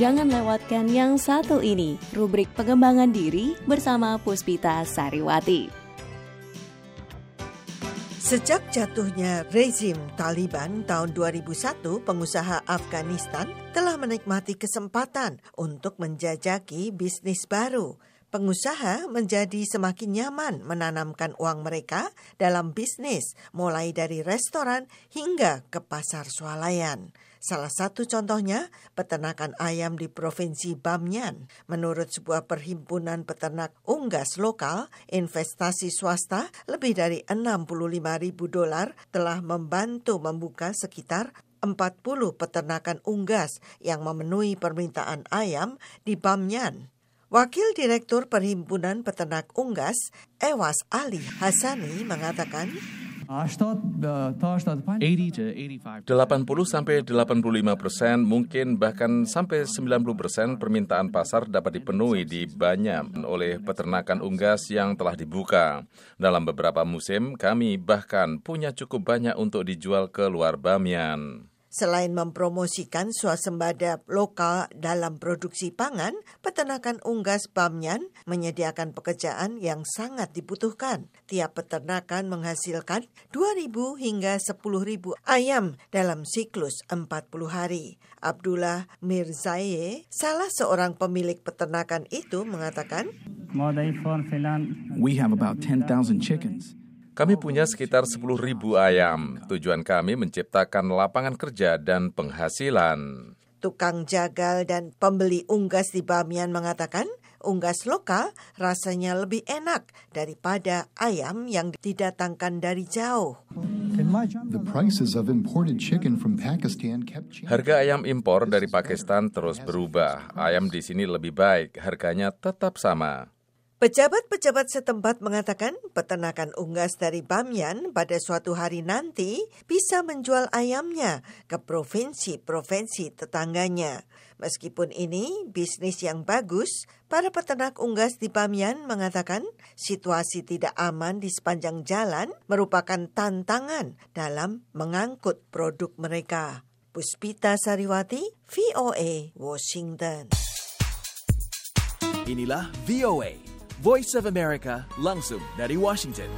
Jangan lewatkan yang satu ini, rubrik pengembangan diri bersama Puspita Sariwati. Sejak jatuhnya rezim Taliban tahun 2001, pengusaha Afghanistan telah menikmati kesempatan untuk menjajaki bisnis baru. Pengusaha menjadi semakin nyaman menanamkan uang mereka dalam bisnis, mulai dari restoran hingga ke pasar swalayan. Salah satu contohnya peternakan ayam di Provinsi Bamyan. Menurut sebuah perhimpunan peternak unggas lokal, investasi swasta lebih dari 65 ribu dolar telah membantu membuka sekitar 40 peternakan unggas yang memenuhi permintaan ayam di Bamyan. Wakil Direktur Perhimpunan Peternak Unggas, Ewas Ali Hasani mengatakan, 80 sampai 85 persen, mungkin bahkan sampai 90 persen permintaan pasar dapat dipenuhi di Banyam oleh peternakan unggas yang telah dibuka. Dalam beberapa musim, kami bahkan punya cukup banyak untuk dijual ke luar Bamian. Selain mempromosikan swasembada lokal dalam produksi pangan, peternakan unggas Bamyan menyediakan pekerjaan yang sangat dibutuhkan. Tiap peternakan menghasilkan 2.000 hingga 10.000 ayam dalam siklus 40 hari. Abdullah Mirzaye, salah seorang pemilik peternakan itu mengatakan, We have about 10,000 chickens. Kami punya sekitar 10 ribu ayam. Tujuan kami menciptakan lapangan kerja dan penghasilan. Tukang jagal dan pembeli unggas di Bamian mengatakan unggas lokal rasanya lebih enak daripada ayam yang didatangkan dari jauh. Harga ayam impor dari Pakistan terus berubah. Ayam di sini lebih baik, harganya tetap sama. Pejabat-pejabat setempat mengatakan peternakan unggas dari Bamyan pada suatu hari nanti bisa menjual ayamnya ke provinsi-provinsi tetangganya. Meskipun ini bisnis yang bagus, para peternak unggas di Bamyan mengatakan situasi tidak aman di sepanjang jalan merupakan tantangan dalam mengangkut produk mereka. Puspita Sariwati, VOA, Washington. Inilah VOA Voice of America langsung dari Washington.